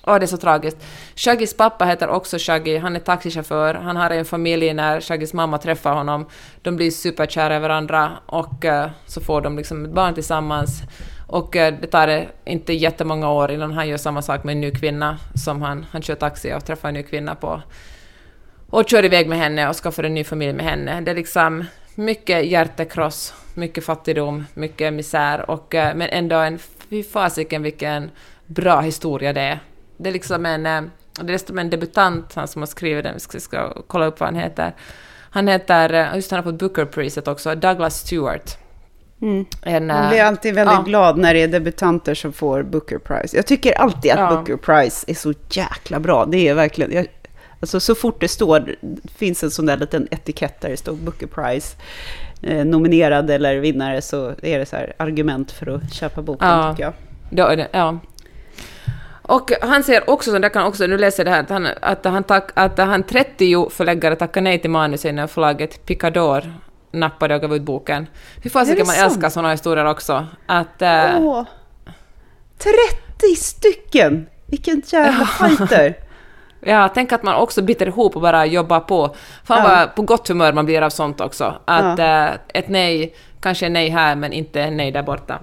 och det är så tragiskt. Shaggys pappa heter också Shaggy, han är taxichaufför. Han har en familj när Shaggys mamma träffar honom. De blir superkära i varandra och eh, så får de liksom ett barn tillsammans. Och eh, det tar eh, inte jättemånga år innan han gör samma sak med en ny kvinna som han, han kör taxi och träffar en ny kvinna på och kör iväg med henne och skaffar en ny familj med henne. Det är liksom mycket hjärtekross, mycket fattigdom, mycket misär, och, eh, men ändå en... Fy fasiken vilken bra historia det är. Det är liksom en... Det är som en debutant, han som har skrivit den, vi ska, ska kolla upp vad han heter. Han heter, just han har fått Booker-priset också, Douglas Stewart. Mm. En, Man eh, blir alltid väldigt ja. glad när det är debutanter som får Booker Prize. Jag tycker alltid att Ja. Booker Prize är så jäkla bra. Det är verkligen... Jag, alltså så fort det står, det finns en sån där liten etikett där det står Booker Prize eh, nominerad eller vinnare så är det så här argument för att köpa boken Ja. tycker jag. Är det, ja. Och han säger också, så där kan också, nu läser jag det här, att han, att han, tack, att han 30 förläggare tackade nej till manuset när förlaget Picador nappade och gav ut boken. Hur fasiken det man sant? älskar sådana historier också. Att... eh, Åh, 30 stycken! Vilken jävla fighter! Ja, tänk att man också biter ihop och bara jobbar på. Fan Ja. vad på gott humör man blir av sånt också. Att eh, ett nej, kanske är nej här men inte nej där borta.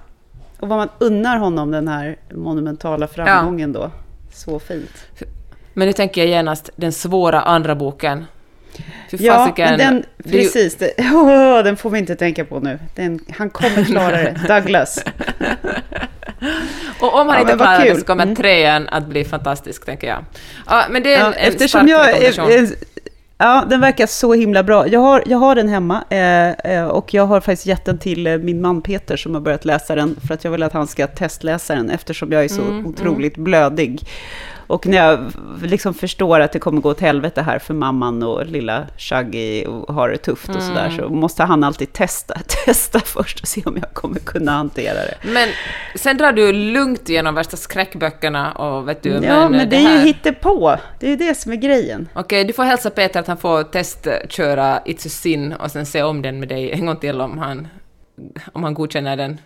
Och vad man unnar honom den här monumentala framgången då. Så fint. Men nu tänker jag genast den svåra andra boken. Fy Ja, fasiken, den, ju- precis. Det, åh, den får vi inte tänka på nu. Den, han kommer klara det. Douglas. Och om han Ja, inte klarar det så kommer Mm. trean att bli fantastisk, tänker jag. Ja, men det är en, Ja, en eftersom stark jag... Ja, den verkar så himla bra. Jag har, jag har den hemma eh, eh, och jag har faktiskt gett den till eh, min man Peter som har börjat läsa den för att jag vill att han ska testläsa den eftersom jag är så Mm, otroligt blödig. Och när jag liksom förstår att det kommer gå åt helvete här för mamman och lilla Shaggy och har det tufft och sådär Mm. så måste han alltid testa, testa först och se om jag kommer kunna hantera det. Men sen drar du lugnt igenom värsta skräckböckerna och vet du, ja, men, det, är här- ju hittepå. Det är ju det som är grejen. Okej, du får hälsa Peter att han får testköra It's a Sin och sen se om den med dig en gång till om han, om han godkänner den.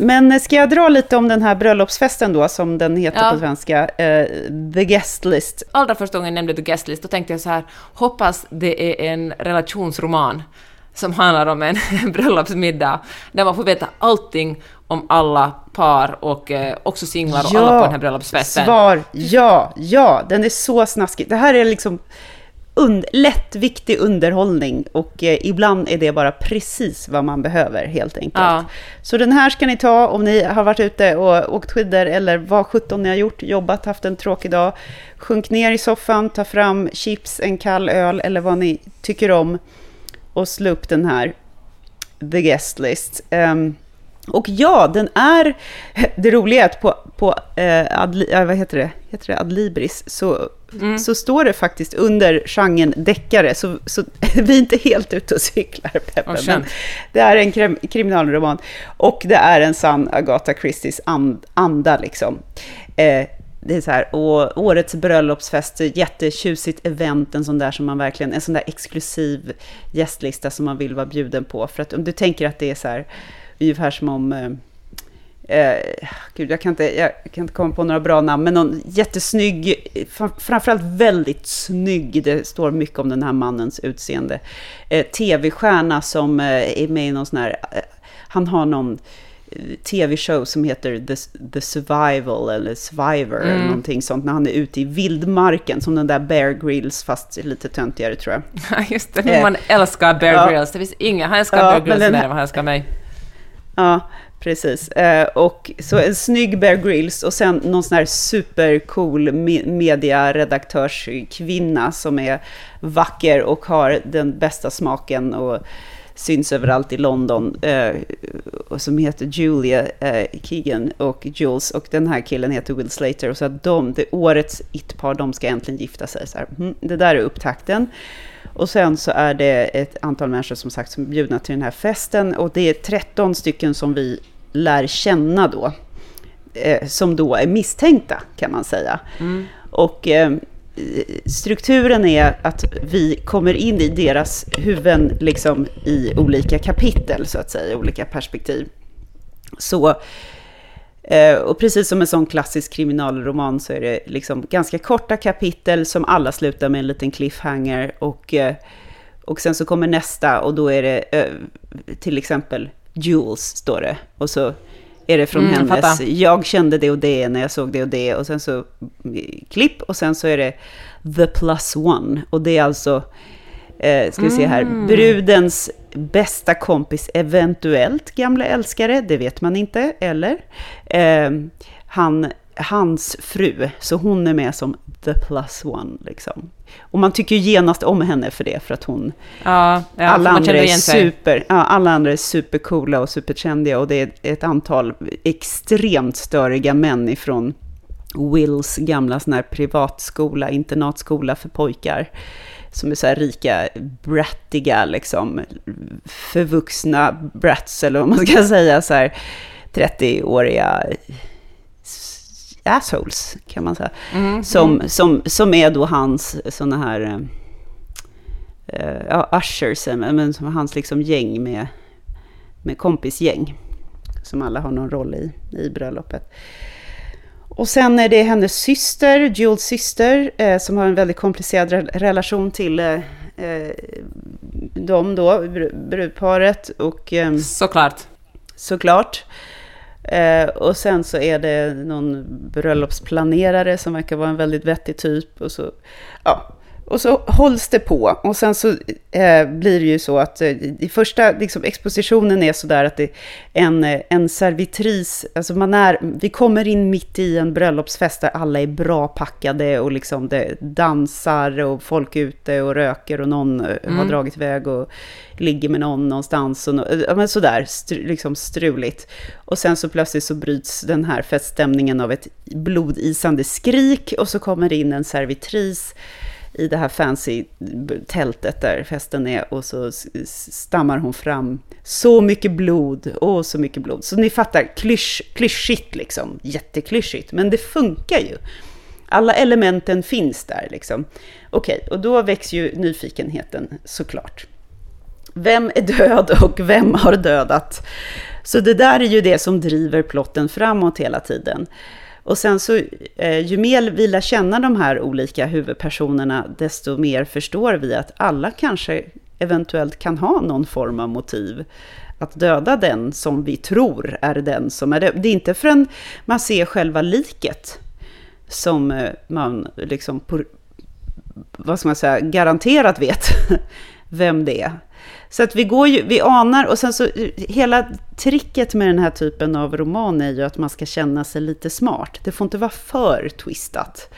Men ska jag dra lite om den här bröllopsfesten då, som den heter Ja. på svenska? Eh, The Guest List. Allra första gången jag nämnde The Guest List, då tänkte jag så här, hoppas det är en relationsroman som handlar om en bröllopsmiddag, där man får veta allting om alla par och eh, också singlar och alla på den här bröllopsfesten. Svar ja, ja, den är så snaskig. Det här är liksom und lättviktig underhållning och eh, ibland är det bara precis vad man behöver helt enkelt. Ja. Så den här ska ni ta om ni har varit ute och åkt skidor eller vad sjutton ni har gjort, jobbat, haft en tråkig dag. Sjunk ner i soffan, ta fram chips, en kall öl eller vad ni tycker om och slå upp den här The Guest List. Ehm, och ja, den är... Det roliga är att på, på eh, Adli, eh, vad heter det? Heter det Adlibris så, så står det faktiskt under genren deckare, så, så vi är inte helt ute och cyklar, Peppe. Vad men det är en krim, kriminalroman och det är en sann Agatha Christies and, anda liksom. Eh, det är så här, och årets bröllopsfest, jättetjusigt event, en sån där som man verkligen, en sån där exklusiv gästlista som man vill vara bjuden på. För att om du tänker att det är så här, ungefär som om, eh, eh, gud jag kan, inte, jag kan inte komma på några bra namn, men någon jättesnygg, fram- framförallt väldigt snygg, det står mycket om den här mannens utseende, eh, tv-stjärna som eh, är med i någon sån här, eh, han har någon eh, tv-show som heter The, The Survival eller Survivor eller någonting sånt när han är ute i vildmarken som den där Bear Grylls fast lite töntigare tror jag. Ja, just det. Men man älskar Bear Ja. Grylls. Det finns inga, han älskar Ja, Bear Grylls den mer än vad han älskar mig. Ja, precis. Eh, och så en snygg Bear Grylls och sen någon sån här supercool mediaredaktörskvinna som är vacker och har den bästa smaken och syns överallt i London, eh, och som heter Julia eh, Keegan och Jules, och den här killen heter Will Slater, och så att de, det årets it-par, de ska äntligen gifta sig. Så här, mm, det där är upptakten. Och sen så är det ett antal människor som sagt som är bjudna till den här festen, och det är 13 stycken som vi lär känna då, eh, som då är misstänkta kan man säga. Mm. Och eh, strukturen är att vi kommer in i deras huvuden liksom i olika kapitel, så att säga, olika perspektiv. Så, och precis som en sån klassisk kriminalroman så är det liksom ganska korta kapitel som alla slutar med en liten cliffhanger. Och, eh, och sen så kommer nästa och då är det eh, till exempel Jules, står det. Och så är det från Mm, hennes, fattar. jag kände det och det när jag såg det och det. Och sen så eh, klipp och sen så är det the plus one. Och det är alltså, eh, ska vi se här, Mm. brudens bästa kompis, eventuellt gamla älskare, det vet man inte, eller? Eh, han, hans fru, så hon är med som the plus one. Liksom. Och man tycker ju genast om henne för det, för att hon Ja, ja alla, andra är super, ja, alla andra är supercoola och superkändiga och det är ett antal extremt störiga män ifrån Wills gamla sån här privatskola, internatskola för pojkar. Som är så här rika, brattiga, liksom, förvuxna brats, eller vad man ska säga, så här 30-åriga assholes, kan man säga. Mm, Som, som, som är då hans såna här, eh, ja, ushers, eh, men som hans liksom gäng med, med kompisgäng. Som alla har någon roll i, i bröllopet. Och sen är det hennes syster, Jules syster, eh, som har en väldigt komplicerad re- relation till eh, eh, dem då, br- brudparet. Och, ehm, Såklart. såklart. Eh, och sen så är det någon bröllopsplanerare som verkar vara en väldigt vettig typ. Och så, ja, och så hålls det på. Och sen så eh, blir det ju så att eh, i första liksom, expositionen är sådär att det är en, eh, en servitris, alltså man är, vi kommer in mitt i en bröllopsfest där alla är bra packade och liksom det dansar och folk är ute och röker och någon eh, har dragit iväg och ligger med någon någonstans och nå- ja, men sådär, stru, liksom struligt. Och sen så plötsligt så bryts den här feststämningen av ett blodisande skrik och så kommer det in en servitris i det här fancy tältet där festen är och så stammar hon fram så mycket blod, åh så mycket blod. Så ni fattar, klysch, klyschigt liksom, jätteklyschigt, men det funkar ju. Alla elementen finns där liksom. Okej, och då väcks ju nyfikenheten såklart. Vem är död och vem har dödat? Så det där är ju det som driver plotten framåt hela tiden. Och sen så, eh, ju mer vi lär känna de här olika huvudpersonerna, desto mer förstår vi att alla kanske eventuellt kan ha någon form av motiv att döda den som vi tror är den som är det. Det är inte förrän man ser själva liket som eh, man liksom, på, vad ska man säga, garanterat vet vem det är. Så att vi går ju, vi anar, och sen så hela tricket med den här typen av roman är ju att man ska känna sig lite smart. Det får inte vara för twistat.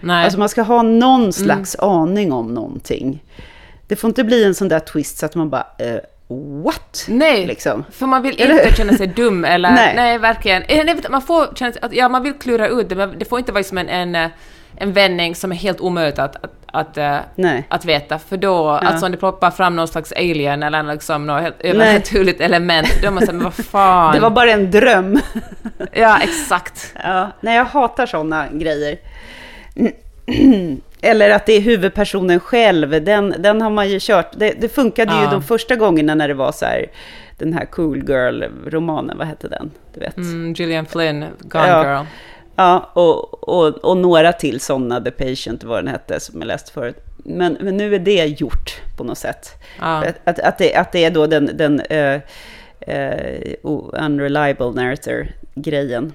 Nej. Alltså man ska ha någon slags aning om någonting. Det får inte bli en sån där twist så att man bara, eh, what? Nej, Liksom. för man vill inte känna sig dum eller... Nej. nej. verkligen. Eh, nej, Man får känna sig att, ja, man vill klura ut det, men det får inte vara som en, en, eh, en vändning som är helt omöjligt att, att, att, eh, Nej. att veta. För då, alltså om det ploppar fram någon slags alien eller liksom något helt övernaturligt element, då är man såhär, men vad fan. Det var bara en dröm. Ja, exakt. Ja, nej, jag hatar sådana grejer. Eller att det är huvudpersonen själv, den, den har man ju kört. Det, det funkade ju Ja. de första gångerna när det var så här, den här Cool Girl-romanen, vad hette den? Du vet. Mm, Gillian Flynn, Gone Ja. Girl. Ja, och, och, och några till sådana, The Patient, vad den hette, som jag läste förut. Men, men nu är det gjort på något sätt. Ja. Att, att, att, det, att det är då den, den uh, unreliable narrator-grejen.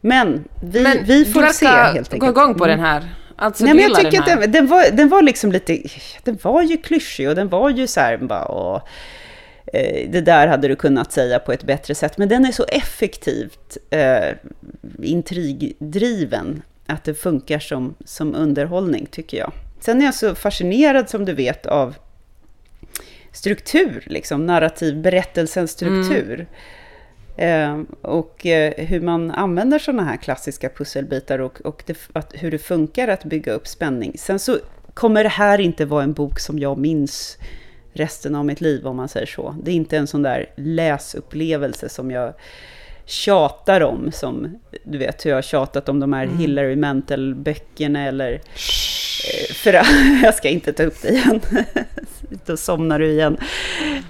Men vi, Men vi får se helt enkelt. gå igång på Mm. den här. Alltså, Nej, men jag tycker den att den, den, var, den var liksom lite... Den var ju klyschig och den var ju så här bara... Åh, Eh, det där hade du kunnat säga på ett bättre sätt. Men den är så effektivt eh, intrigdriven att det funkar som, som underhållning, tycker jag. Sen är jag så fascinerad, som du vet, av struktur, liksom, narrativ berättelsens struktur. Eh, och eh, hur man använder sådana här klassiska pusselbitar och, och det, att, hur det funkar att bygga upp spänning. Sen så kommer det här inte vara en bok som jag minns resten av mitt liv, om man säger så. Det är inte en sån där läsupplevelse som jag tjatar om, som du vet hur jag har tjatat om de här mm. Hillary Mantel-böckerna eller... Eh, för jag ska inte ta upp det igen. Då somnar du igen.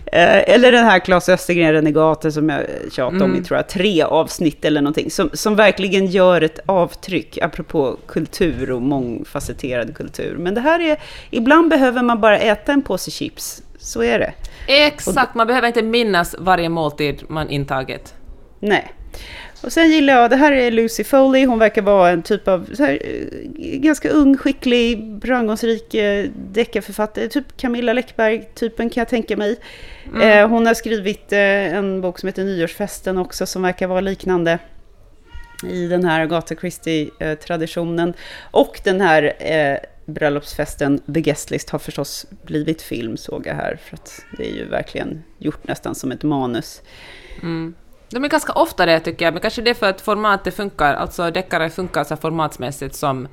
Eh, eller den här Claes Östergren Renegater som jag tjatade mm. om i mm. tror jag, tre avsnitt eller någonting. Som, som verkligen gör ett avtryck, apropå kultur och mångfacetterad kultur. Men det här är, ibland behöver man bara äta en påse chips. Så är det. Exakt, man behöver inte minnas varje måltid man intagit. Nej. Och sen gillar jag, det här är Lucy Foley, hon verkar vara en typ av här, eh, ganska ung, skicklig, framgångsrik eh, deckarförfattare. Typ Camilla Läckberg-typen kan jag tänka mig. Mm. Eh, hon har skrivit eh, en bok som heter Nyårsfesten också, som verkar vara liknande i den här Agatha Christie-traditionen. Och den här eh, bröllopsfesten The Guest List har förstås blivit film, såg jag här. För att det är ju verkligen gjort nästan som ett manus. Mm. De är ganska ofta det tycker jag, men kanske det är för att formatet funkar, alltså deckare funkar så formatsmässigt som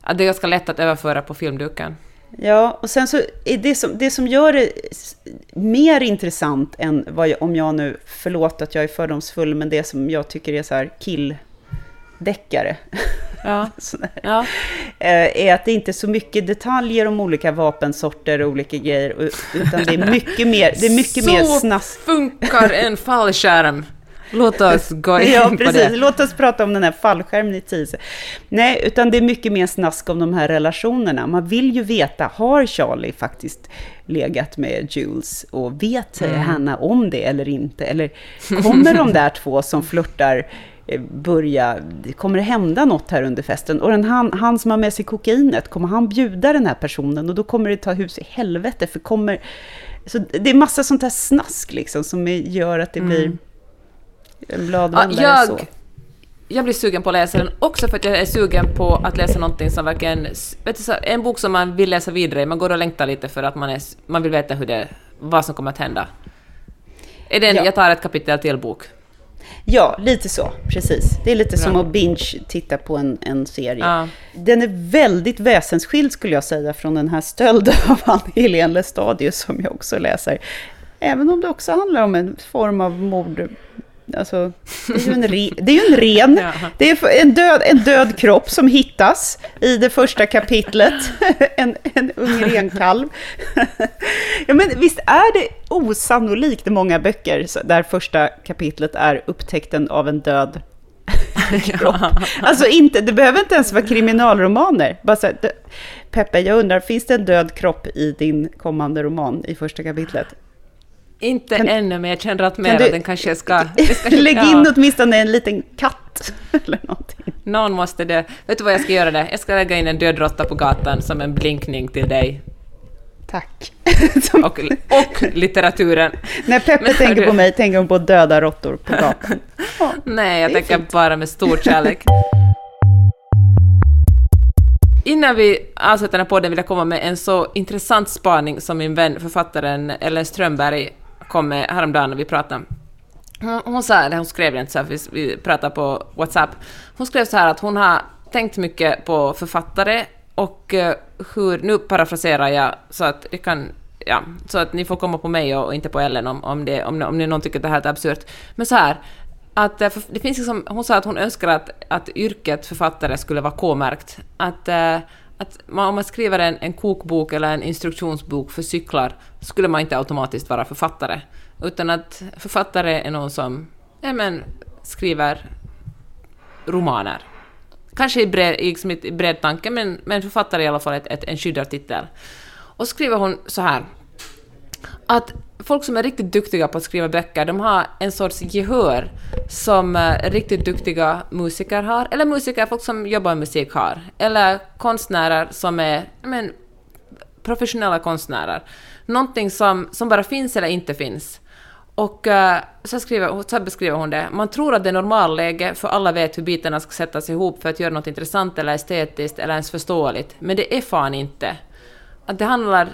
att det är ganska lätt att överföra på filmduken. Ja, och sen så är det som, det som gör det mer intressant än vad jag, om jag nu, förlåt att jag är fördomsfull, men det som jag tycker är så här killdeckare. Ja. ja. Eh, är att det inte är så mycket detaljer om olika vapensorter och olika grejer, utan det är mycket mer, det är mycket så mer snask. Så funkar en fallskärm! Låt oss gå in ja, på precis. det. Låt oss prata om den här fallskärmen i tio Nej, utan det är mycket mer snask om de här relationerna. Man vill ju veta, har Charlie faktiskt legat med Jules och vet mm. Hanna om det eller inte? Eller kommer de där två som flörtar börja, kommer det hända något här under festen? Och den, han, han som har med sig kokainet, kommer han bjuda den här personen? Och då kommer det ta hus i helvete, för kommer... Så det är massa sånt här snask liksom, som gör att det blir... Mm en bladvändare ja, jag, så. Jag blir sugen på att läsa den också för att jag är sugen på att läsa någonting som verkligen... Vet du, en bok som man vill läsa vidare Man går och längtar lite för att man, är, man vill veta hur det, vad som kommer att hända. Är det en, ja. jag tar ett kapitel till bok? Ja, lite så. Precis. Det är lite Bra. som att binge-titta på en, en serie. Ja. Den är väldigt väsensskild skulle jag säga från den här stölden av Ann Helene Lestadius som jag också läser. Även om det också handlar om en form av mord Alltså, det är ju en, re, det är en ren. Det är en död, en död kropp som hittas i det första kapitlet. En, en ung renkalv. Ja, men visst är det osannolikt många böcker där första kapitlet är upptäckten av en död kropp. Alltså inte, det behöver inte ens vara kriminalromaner. Bara så här, Peppe, jag undrar, finns det en död kropp i din kommande roman i första kapitlet? Inte kan, ännu, men jag känner att mer du, den kanske ska... ska lägg in ja. åtminstone en liten katt eller någonting. Någon måste det. Vet du vad jag ska göra det? Jag ska lägga in en död råtta på gatan som en blinkning till dig. Tack. och, och litteraturen. När Peppe men, tänker du... på mig tänker hon på döda råttor på gatan. Ja, Nej, jag tänker fint. bara med stor kärlek. Innan vi avslutar den här podden vill jag komma med en så intressant spaning som min vän författaren Ellen Strömberg kom med häromdagen när vi pratade. Hon, hon sa, eller hon skrev det inte så här, vi, vi pratade på WhatsApp. Hon skrev så här att hon har tänkt mycket på författare och eh, hur, nu parafraserar jag så att det kan ja, så att ni får komma på mig och, och inte på Ellen om, om, det, om, om någon tycker att det här är absurt. Men så här, att eh, det finns liksom, hon sa att hon önskar att, att yrket författare skulle vara K-märkt. Att, uh, att man, om man skriver en, en kokbok eller en instruktionsbok för cyklar skulle man inte automatiskt vara författare. Utan att författare är någon som ja, men, skriver romaner. Kanske i bred, liksom i bred tanke, men, men författare är i alla fall ett, ett, en skyddad titel. Och så skriver hon så här att folk som är riktigt duktiga på att skriva böcker, de har en sorts gehör som eh, riktigt duktiga musiker har, eller musiker, folk som jobbar med musik har, eller konstnärer som är men, professionella konstnärer. Någonting som, som bara finns eller inte finns. Och uh, så, skriver, så beskriver hon det. Man tror att det är normalläge, för alla vet hur bitarna ska sättas ihop för att göra något intressant eller estetiskt eller ens förståeligt. Men det är fan inte. Att det handlar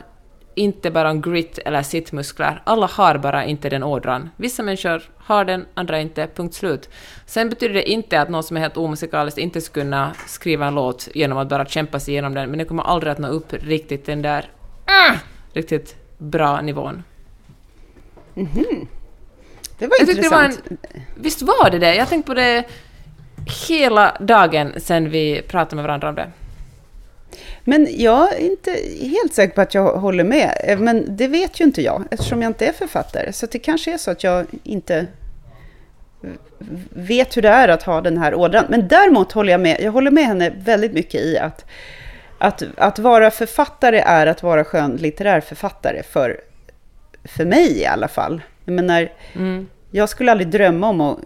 inte bara om grit eller sittmuskler. Alla har bara inte den ådran. Vissa människor har den, andra inte. Punkt slut. Sen betyder det inte att någon som är helt omusikalisk inte skulle kunna skriva en låt genom att bara kämpa sig igenom den, men det kommer aldrig att nå upp riktigt den där uh, riktigt bra nivån. Mm-hmm. Det var Jag tyckte det var intressant. en, visst var det det? Jag har tänkt på det hela dagen sen vi pratade med varandra om det. Men jag är inte helt säker på att jag håller med. Eh, men det vet ju inte jag, eftersom jag inte är författare. Så det kanske är så att jag inte vet hur det är att ha den här ådran. Men däremot håller jag med, jag håller med henne väldigt mycket i att, att, att vara författare är att vara skönlitterär författare. För, för mig i alla fall. Jag menar, Mm jag skulle aldrig drömma om att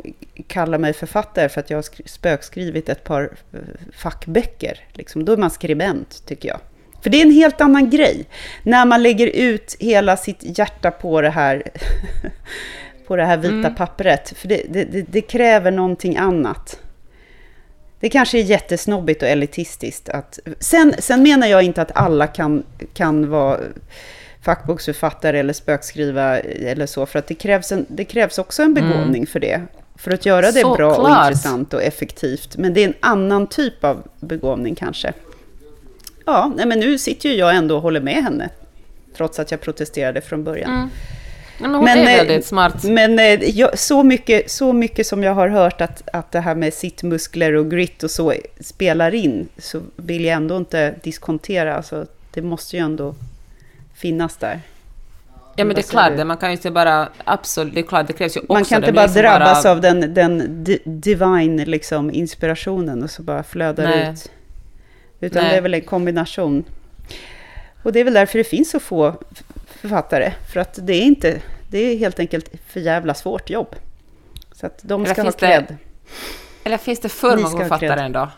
kalla mig författare för att jag har skri- spökskrivit ett par eh, fackböcker. Liksom. Då är man skribent, tycker jag. För det är en helt annan grej. När man lägger ut hela sitt hjärta på det här, på det här vita Mm. pappret. För det, det, det, det kräver någonting annat. Det kanske är jättesnobbigt och elitistiskt. Att, sen, sen menar jag inte att alla kan, kan vara fackboksförfattare eller spökskriva eller så, för att det krävs, en, det krävs också en begåvning för det. För att göra det bra och Såklart. intressant och effektivt. Men det är en annan typ av begåvning kanske. Ja, nej, men nu sitter ju jag ändå och håller med henne. Trots att jag protesterade från början. Mm. Men hon Men, är eh, väldigt smart. Men eh, jag, så, mycket, så mycket som jag har hört att, att det här med sittmuskler och grit och så spelar in, så vill jag ändå inte diskontera. Alltså, det måste ju ändå finnas där. Ja, men det är klart, det. man kan ju inte bara... Absolut, det är klart, det krävs ju också... Man kan inte det, bara liksom drabbas bara- av den, den di- divine liksom, inspirationen och så bara flödar Nej. ut. Utan Nej. det är väl en kombination. Och det är väl därför det finns så få författare. För att det är inte, det är helt enkelt för jävla svårt jobb. Så att de Eller ska ha cred. Eller finns det för många författare ändå?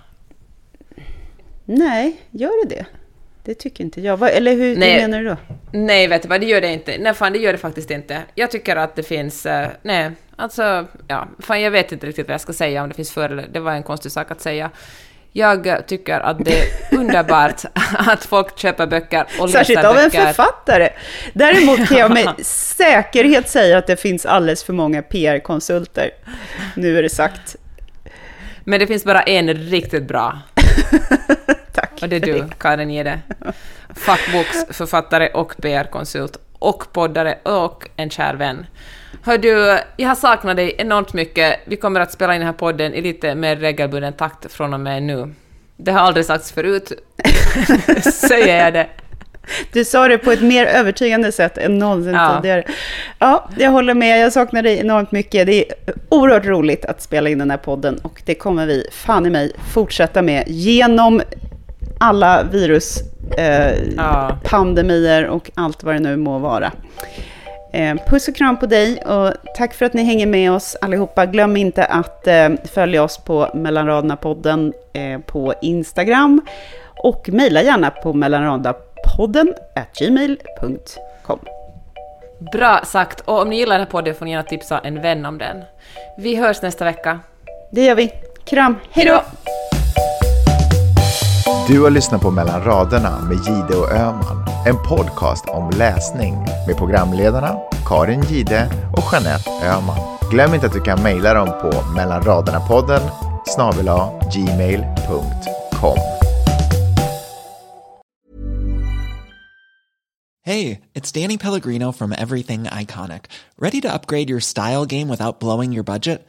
Nej, gör det det? Det tycker inte jag. Eller hur, Nej. hur menar du då? Nej, vet du vad, det gör det inte. Nej, fan, det gör det faktiskt inte. Jag tycker att det finns... eh, nej, alltså... Ja, fan, jag vet inte riktigt vad jag ska säga om det finns för. Det var en konstig sak att säga. Jag tycker att det är underbart att folk köper böcker och läser Särskilt av en böcker. författare. Däremot kan jag med säkerhet säga att det finns alldeles för många PR-konsulter. Nu är det sagt. Men det finns bara en riktigt bra. Tack. Och det är du, Karin Gide. Fackboksförfattare och PR-konsult. Och poddare och en kär vän. Hör du, jag har saknat dig enormt mycket. Vi kommer att spela in den här podden i lite mer regelbunden takt från och med nu. Det har aldrig sagts förut, säger jag det. Du sa det på ett mer övertygande sätt än någonsin Ja. tidigare. Ja, jag håller med. Jag saknar dig enormt mycket. Det är oerhört roligt att spela in den här podden och det kommer vi fan i mig fortsätta med genom alla virus, eh, pandemier och allt vad det nu må vara. Eh, puss och kram på dig och tack för att ni hänger med oss allihopa. Glöm inte att eh, följa oss på Mellanraderna-podden eh, på Instagram och mejla gärna på mellanradarpodden at gmail.com. Bra sagt. Och om ni gillar den här podden får ni gärna tipsa en vän om den. Vi hörs nästa vecka. Det gör vi. Kram, hej då! Du har lyssnat på Mellan raderna med Gide och Öman. En podcast om läsning med programledarna Karin Gide och Jeanette Öman. Glöm inte att du kan mejla dem på mellanraderna-podden snabel gmail.com. Hej, det är Danny Pellegrino from Everything Iconic. Ready to upgrade your style game without blowing your budget?